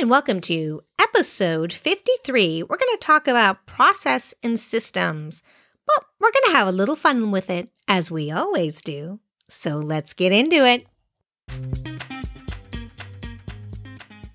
And welcome to episode 53. We're going to talk about process and systems, but we're going to have a little fun with it, as we always do. So let's get into it.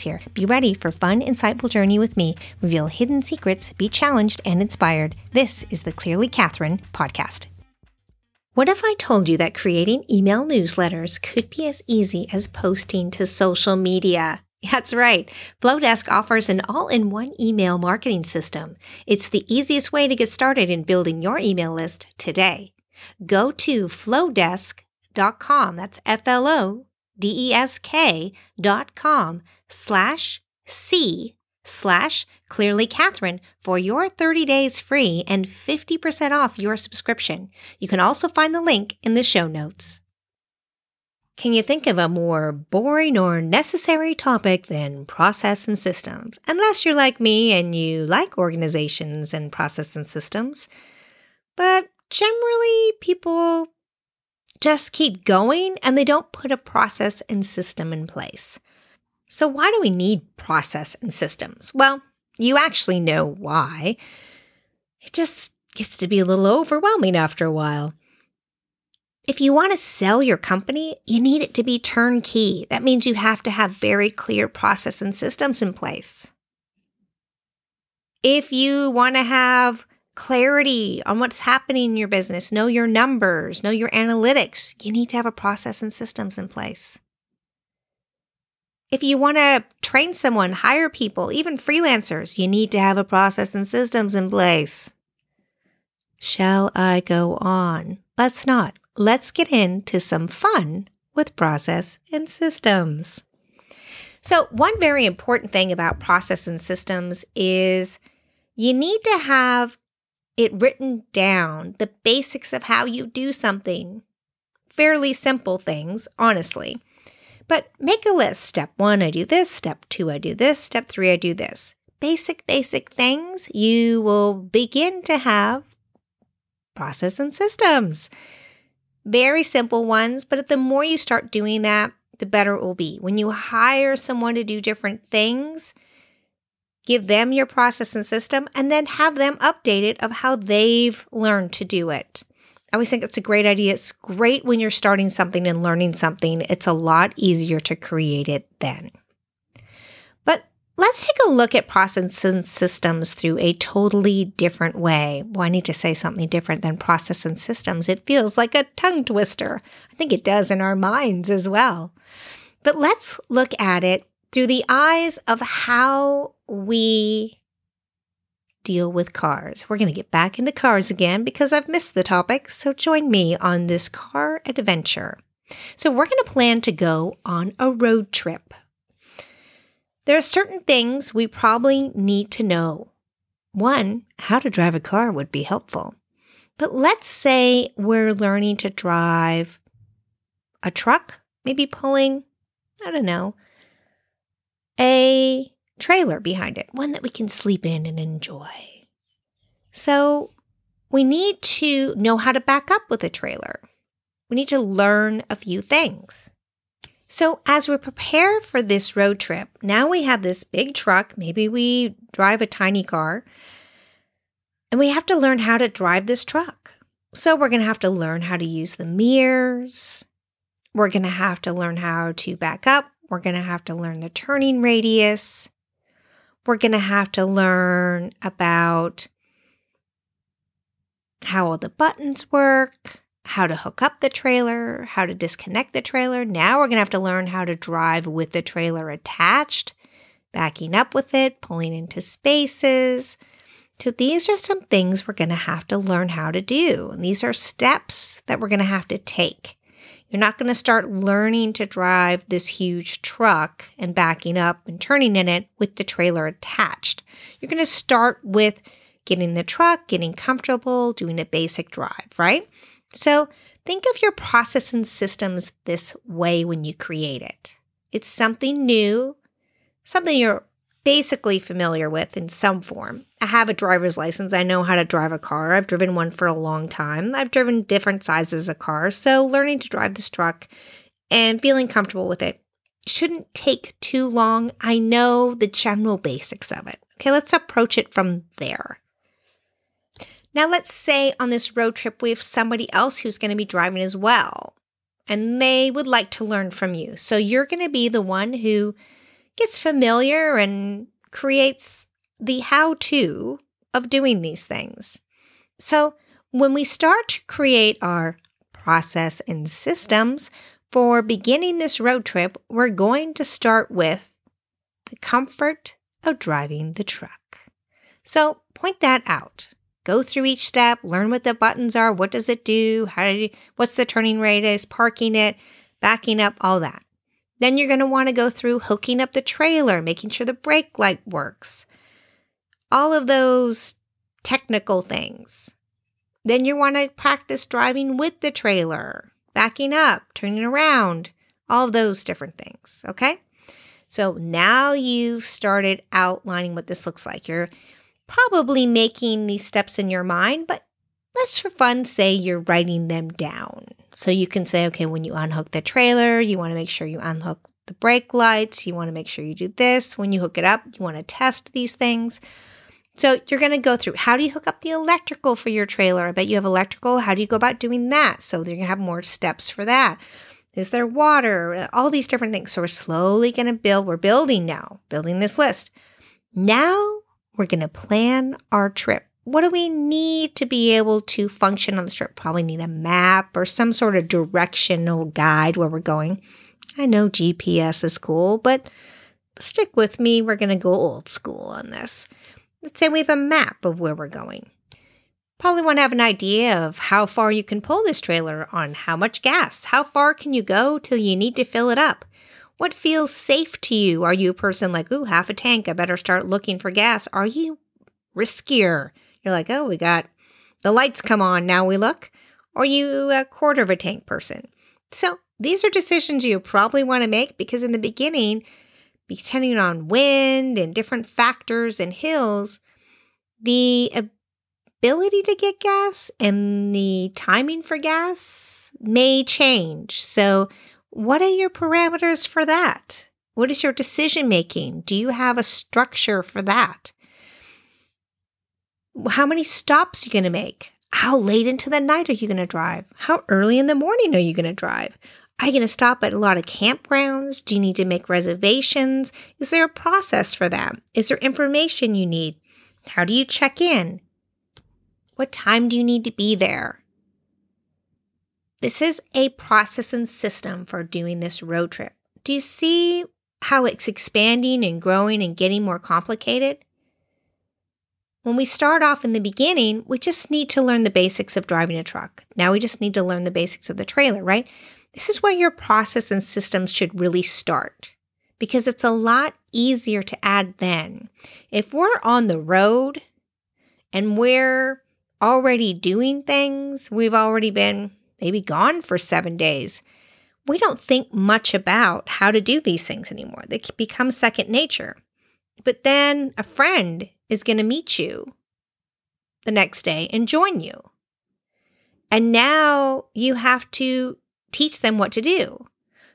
here. Be ready for fun, insightful journey with me. Reveal hidden secrets, be challenged and inspired. This is the Clearly Catherine podcast. What if I told you that creating email newsletters could be as easy as posting to social media? That's right. Flodesk offers an all in one email marketing system. It's the easiest way to get started in building your email list today. Go to flodesk.com. That's F L O D-E-S-K dot com slash C slash clearly Catherine for your 30 days free and 50% off your subscription. You can also find the link in the show notes. Can you think of a more boring or necessary topic than process and systems? Unless you're like me and you like organizations and process and systems. But generally, people just keep going and they don't put a process and system in place. So, why do we need process and systems? Well, you actually know why. It just gets to be a little overwhelming after a while. If you want to sell your company, you need it to be turnkey. That means you have to have very clear process and systems in place. If you want to have clarity on what's happening in your business, know your numbers, know your analytics. You need to have a process and systems in place. If you want to train someone, hire people, even freelancers, you need to have a process and systems in place. Shall I go on? Let's not. Let's get into some fun with process and systems. So, one very important thing about process and systems is you need to have it written down, the basics of how you do something. Fairly simple things, honestly. But make a list. Step one, I do this. Step two, I do this. Step three, I do this. Basic, basic things. You will begin to have process and systems. Very simple ones, but the more you start doing that, the better it will be. When you hire someone to do different things, give them your process and system, and then have them updated of how they've learned to do it. I always think it's a great idea. It's great when you're starting something and learning something. It's a lot easier to create it then. But let's take a look at process and systems through a totally different way. Well, I need to say something different than process and systems. It feels like a tongue twister. I think it does in our minds as well. But let's look at it through the eyes of how we deal with cars. We're going to get back into cars again because I've missed the topic, so join me on this car adventure. So, we're going to plan to go on a road trip. There are certain things we probably need to know. One, how to drive a car would be helpful. But let's say we're learning to drive a truck, maybe pulling, I don't know, a trailer behind it, one that we can sleep in and enjoy. So we need to know how to back up with a trailer. We need to learn a few things. So, as we prepare for this road trip, now we have this big truck. Maybe we drive a tiny car, and we have to learn how to drive this truck. So, we're going to have to learn how to use the mirrors. We're going to have to learn how to back up. We're going to have to learn the turning radius. We're going to have to learn about how all the buttons work, how to hook up the trailer, how to disconnect the trailer. Now we're going to have to learn how to drive with the trailer attached, backing up with it, pulling into spaces. So these are some things we're going to have to learn how to do. And these are steps that we're going to have to take. You're not going to start learning to drive this huge truck and backing up and turning in it with the trailer attached. You're going to start with getting the truck, getting comfortable, doing a basic drive, right? So think of your process and systems this way when you create it. It's something new, something you're basically familiar with in some form. I have a driver's license. I know how to drive a car. I've driven one for a long time. I've driven different sizes of cars. So learning to drive this truck and feeling comfortable with it shouldn't take too long. I know the general basics of it. Okay, let's approach it from there. Now, let's say on this road trip we have somebody else who's going to be driving as well, and they would like to learn from you. So you're going to be the one who gets familiar and creates the how to of doing these things. So, when we start to create our process and systems for beginning this road trip, we're going to start with the comfort of driving the truck. So, point that out. Go through each step, learn what the buttons are, what does it do, how do you, what's the turning radius, parking it, backing up, all that. Then you're going to want to go through hooking up the trailer, making sure the brake light works. All of those technical things. Then you want to practice driving with the trailer, backing up, turning around, all those different things. Okay. So now you've started outlining what this looks like. You're probably making these steps in your mind, but let's for fun say you're writing them down. So you can say, okay, when you unhook the trailer, you want to make sure you unhook the brake lights. You want to make sure you do this. When you hook it up, you want to test these things. So you're going to go through how do you hook up the electrical for your trailer? I bet you have electrical. How do you go about doing that? So you're going to have more steps for that. Is there water? All these different things. So we're slowly going to build. We're building now, building this list. Now we're going to plan our trip what do we need to be able to function on the trip? Probably need a map or some sort of directional guide where we're going. I know GPS is cool, but stick with me. We're going to go old school on this. Let's say we have a map of where we're going. Probably want to have an idea of how far you can pull this trailer on how much gas. How far can you go till you need to fill it up? What feels safe to you? Are you a person like, ooh, half a tank, I better start looking for gas? Are you riskier? You're like, oh, we got the lights come on, now we look. Or you a quarter of a tank person. So these are decisions you probably want to make because in the beginning, depending on wind and different factors and hills, the ability to get gas and the timing for gas may change. So, what are your parameters for that? What is your decision making? Do you have a structure for that? How many stops are you going to make? How late into the night are you going to drive? How early in the morning are you going to drive? Are you going to stop at a lot of campgrounds? Do you need to make reservations? Is there a process for that? Is there information you need? How do you check in? What time do you need to be there? This is a process and system for doing this road trip. Do you see how it's expanding and growing and getting more complicated? When we start off in the beginning, we just need to learn the basics of driving a truck. Now we just need to learn the basics of the trailer, right? This is where your process and systems should really start because it's a lot easier to add then. If we're on the road and we're already doing things, we've already been maybe gone for seven days. We don't think much about how to do these things anymore. They become second nature. But then a friend is going to meet you the next day and join you. And now you have to teach them what to do.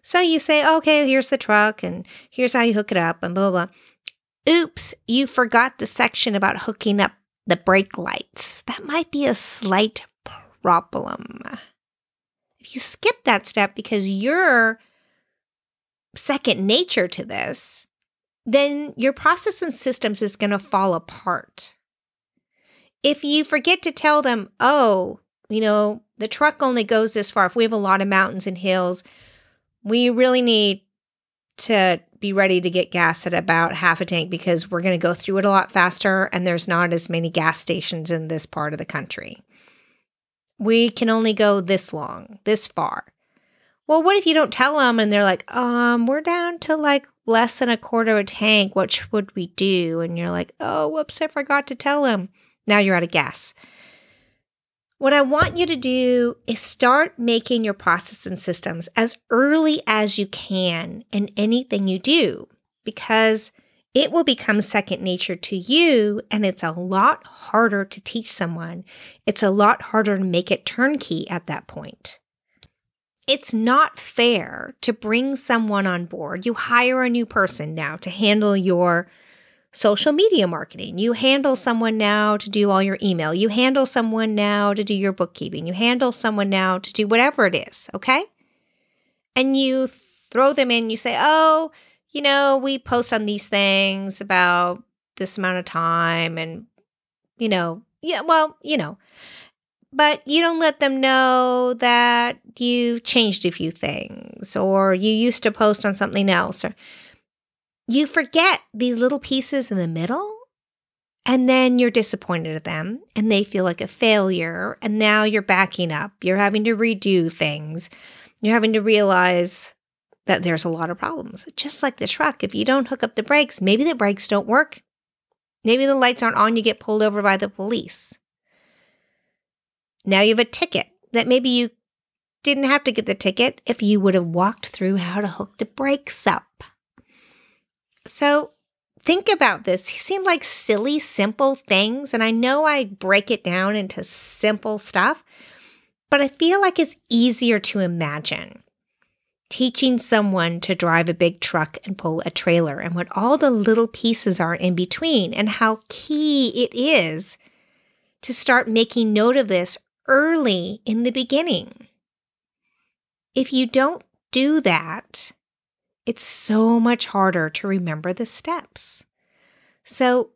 So you say, okay, here's the truck and here's how you hook it up and blah, blah, blah. Oops, you forgot the section about hooking up the brake lights. That might be a slight problem. If you skip that step because you're second nature to this, then your process and systems is going to fall apart. If you forget to tell them, oh, you know, the truck only goes this far. If we have a lot of mountains and hills, we really need to be ready to get gas at about half a tank because we're going to go through it a lot faster and there's not as many gas stations in this part of the country. We can only go this long, this far. Well, what if you don't tell them and they're like, um, we're down to like less than a quarter of a tank. What would we do? And you're like, oh, whoops, I forgot to tell them. Now you're out of gas. What I want you to do is start making your process and systems as early as you can in anything you do because it will become second nature to you and it's a lot harder to teach someone. It's a lot harder to make it turnkey at that point. It's not fair to bring someone on board. You hire a new person now to handle your social media marketing. You handle someone now to do all your email. You handle someone now to do your bookkeeping. You handle someone now to do whatever it is, okay? And you throw them in, you say, oh, you know, we post on these things about this amount of time and, you know, yeah, well, you know, but you don't let them know that you changed a few things or you used to post on something else or you forget these little pieces in the middle and then you're disappointed at them and they feel like a failure and now you're backing up. You're having to redo things. You're having to realize that there's a lot of problems. Just like the truck if you don't hook up the brakes maybe the brakes don't work. Maybe the lights aren't on you get pulled over by the police now you have a ticket that maybe you didn't have to get the ticket if you would have walked through how to hook the brakes up. So think about this. These seem like silly, simple things. And I know I break it down into simple stuff, but I feel like it's easier to imagine teaching someone to drive a big truck and pull a trailer and what all the little pieces are in between and how key it is to start making note of this early in the beginning. If you don't do that, it's so much harder to remember the steps. So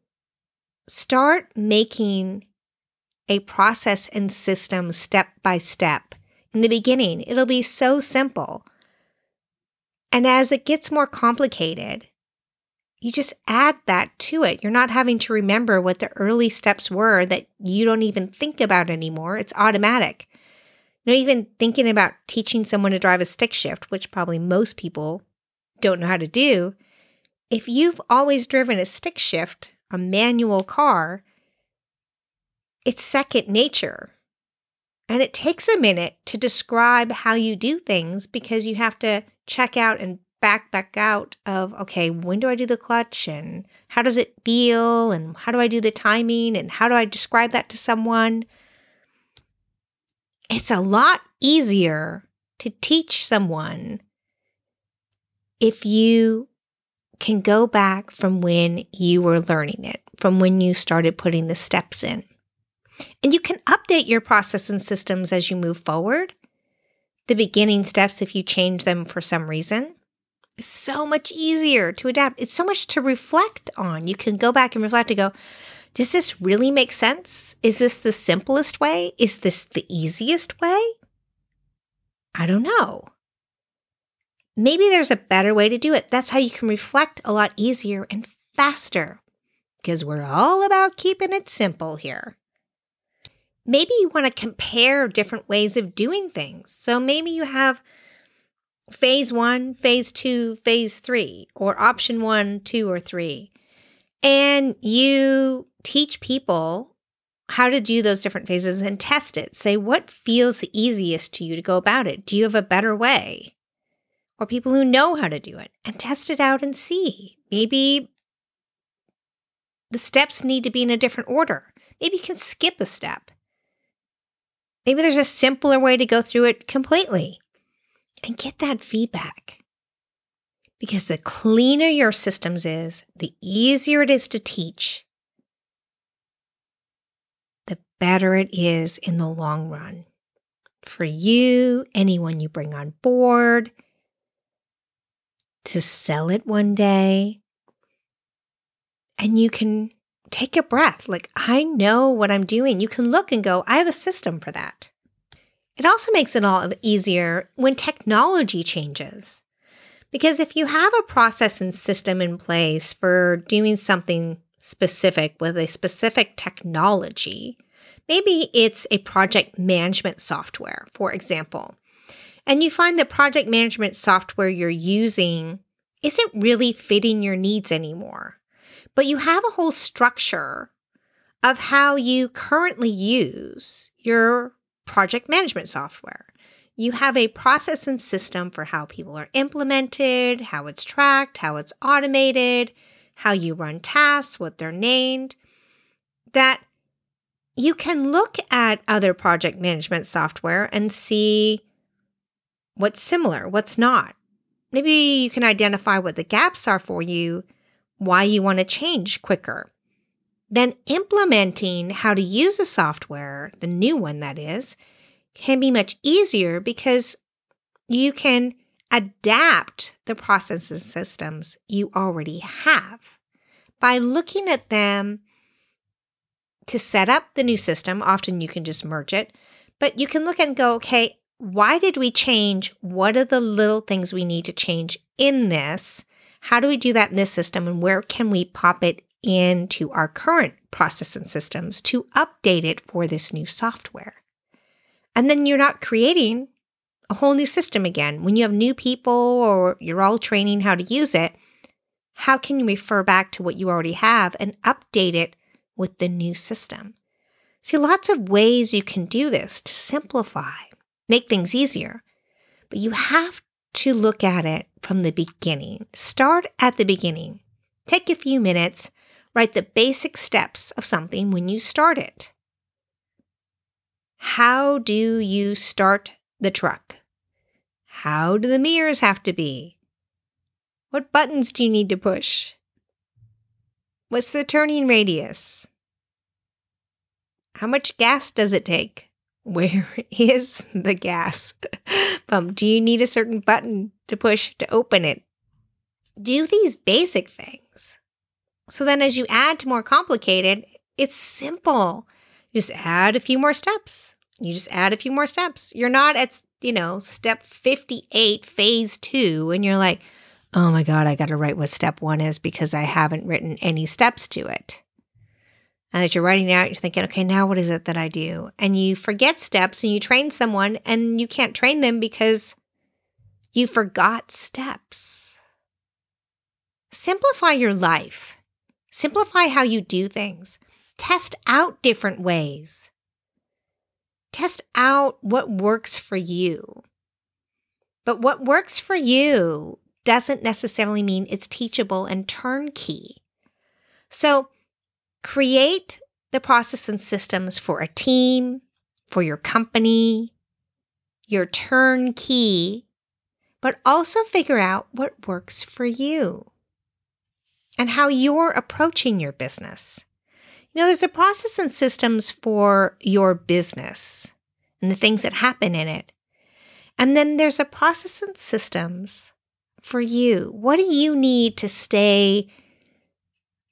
start making a process and system step by step. In the beginning, it'll be so simple. And as it gets more complicated, you just add that to it. You're not having to remember what the early steps were that you don't even think about anymore. It's automatic. Not even thinking about teaching someone to drive a stick shift, which probably most people don't know how to do. If you've always driven a stick shift, a manual car, it's second nature. And it takes a minute to describe how you do things because you have to check out and back back out of okay when do i do the clutch and how does it feel and how do i do the timing and how do i describe that to someone? It's a lot easier to teach someone if you can go back from when you were learning it from when you started putting the steps in. And you can update your process and systems as you move forward. The beginning steps if you change them for some reason is so much easier to adapt. It's so much to reflect on. You can go back and reflect and go, does this really make sense? Is this the simplest way? Is this the easiest way? I don't know. Maybe there's a better way to do it. That's how you can reflect a lot easier and faster because we're all about keeping it simple here. Maybe you want to compare different ways of doing things. So maybe you have phase one, phase two, phase three, or option one, two, or three. And you teach people how to do those different phases and test it. Say what feels the easiest to you to go about it. Do you have a better way? Or people who know how to do it and test it out and see. Maybe the steps need to be in a different order. Maybe you can skip a step. Maybe there's a simpler way to go through it completely and get that feedback. Because the cleaner your systems is, the easier it is to teach, the better it is in the long run. For you, anyone you bring on board, to sell it one day. And you can take a breath. Like, I know what I'm doing. You can look and go, I have a system for that. It also makes it all easier when technology changes. Because if you have a process and system in place for doing something specific with a specific technology, maybe it's a project management software, for example, and you find the project management software you're using isn't really fitting your needs anymore, but you have a whole structure of how you currently use your project management software. You have a process and system for how people are implemented, how it's tracked, how it's automated, how you run tasks, what they're named, that you can look at other project management software and see what's similar, what's not. Maybe you can identify what the gaps are for you, why you want to change quicker. Then implementing how to use the software, the new one that is, can be much easier because you can adapt the processes and systems you already have by looking at them to set up the new system. Often you can just merge it, but you can look and go, okay, why did we change? What are the little things we need to change in this? How do we do that in this system? And where can we pop it into our current process and systems to update it for this new software? And then you're not creating a whole new system again. When you have new people or you're all training how to use it, how can you refer back to what you already have and update it with the new system? See, lots of ways you can do this to simplify, make things easier, but you have to look at it from the beginning. Start at the beginning. Take a few minutes, write the basic steps of something when you start it. How do you start the truck? How do the mirrors have to be? What buttons do you need to push? What's the turning radius? How much gas does it take? Where is the gas pump? Do you need a certain button to push to open it? Do these basic things. So then, as you add to more complicated, it's simple just add a few more steps. You just add a few more steps. You're not at, you know, step 58, phase two, and you're like, oh my God, I got to write what step one is because I haven't written any steps to it. And as you're writing it out, you're thinking, okay, now what is it that I do? And you forget steps and you train someone and you can't train them because you forgot steps. Simplify your life, simplify how you do things. Test out different ways. Test out what works for you. But what works for you doesn't necessarily mean it's teachable and turnkey. So create the process and systems for a team, for your company, your turnkey, but also figure out what works for you and how you're approaching your business. You know, there's a process and systems for your business and the things that happen in it. And then there's a process and systems for you. What do you need to stay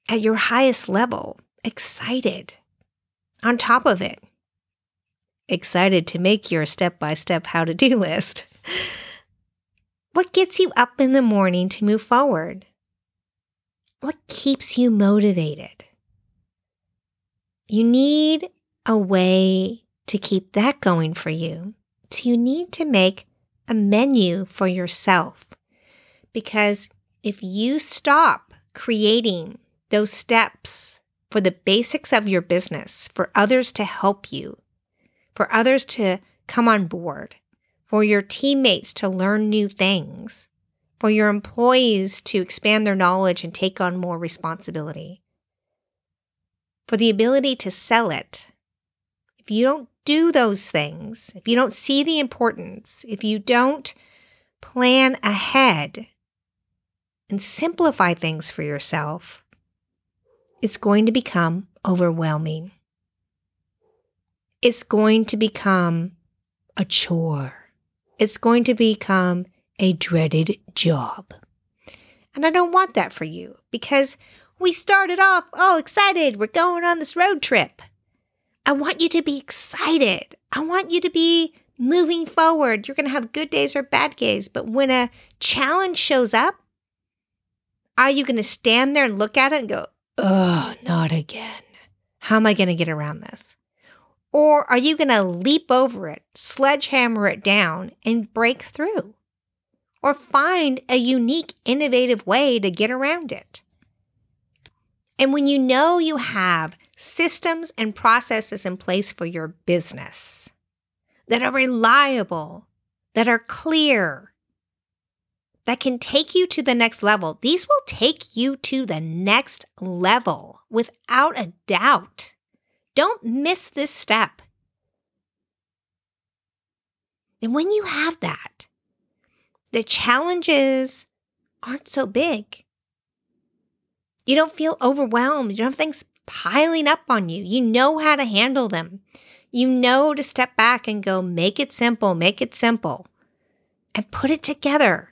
at your highest level, excited, on top of it? Excited to make your step by step how to do list. What gets you up in the morning to move forward? What keeps you motivated? You need a way to keep that going for you. So you need to make a menu for yourself. Because if you stop creating those steps for the basics of your business, for others to help you, for others to come on board, for your teammates to learn new things, for your employees to expand their knowledge and take on more responsibility, for the ability to sell it. If you don't do those things, if you don't see the importance, if you don't plan ahead and simplify things for yourself, it's going to become overwhelming. It's going to become a chore. It's going to become a dreaded job. And I don't want that for you because we started off all excited. We're going on this road trip. I want you to be excited. I want you to be moving forward. You're going to have good days or bad days, but when a challenge shows up, are you going to stand there and look at it and go, oh, not again? How am I going to get around this? Or are you going to leap over it, sledgehammer it down, and break through? Or find a unique, innovative way to get around it? And when you know you have systems and processes in place for your business that are reliable, that are clear, that can take you to the next level, these will take you to the next level without a doubt. Don't miss this step. And when you have that, the challenges aren't so big. You don't feel overwhelmed. You don't have things piling up on you. You know how to handle them. You know to step back and go, make it simple, make it simple, and put it together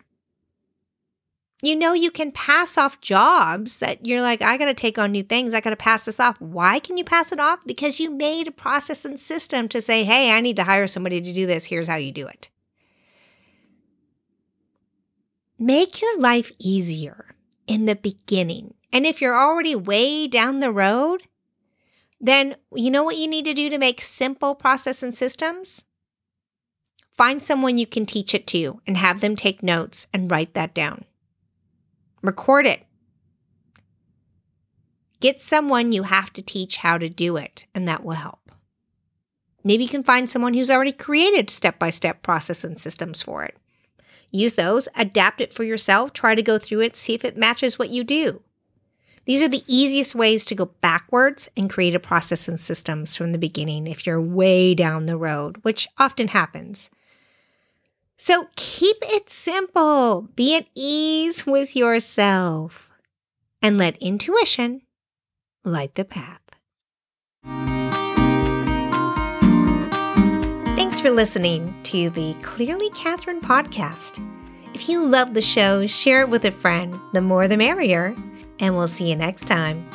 you know you can pass off jobs that you're like i got to take on new things i got to pass this off why can you pass it off because you made a process and system to say hey i need to hire somebody to do this here's how you do it make your life easier in the beginning and if you're already way down the road then you know what you need to do to make simple process and systems find someone you can teach it to and have them take notes and write that down Record it. Get someone you have to teach how to do it, and that will help. Maybe you can find someone who's already created step by step process and systems for it. Use those, adapt it for yourself, try to go through it, see if it matches what you do. These are the easiest ways to go backwards and create a process and systems from the beginning if you're way down the road, which often happens. So keep it simple, be at ease with yourself, and let intuition light the path. Thanks for listening to the Clearly Catherine podcast. If you love the show, share it with a friend. The more the merrier. And we'll see you next time.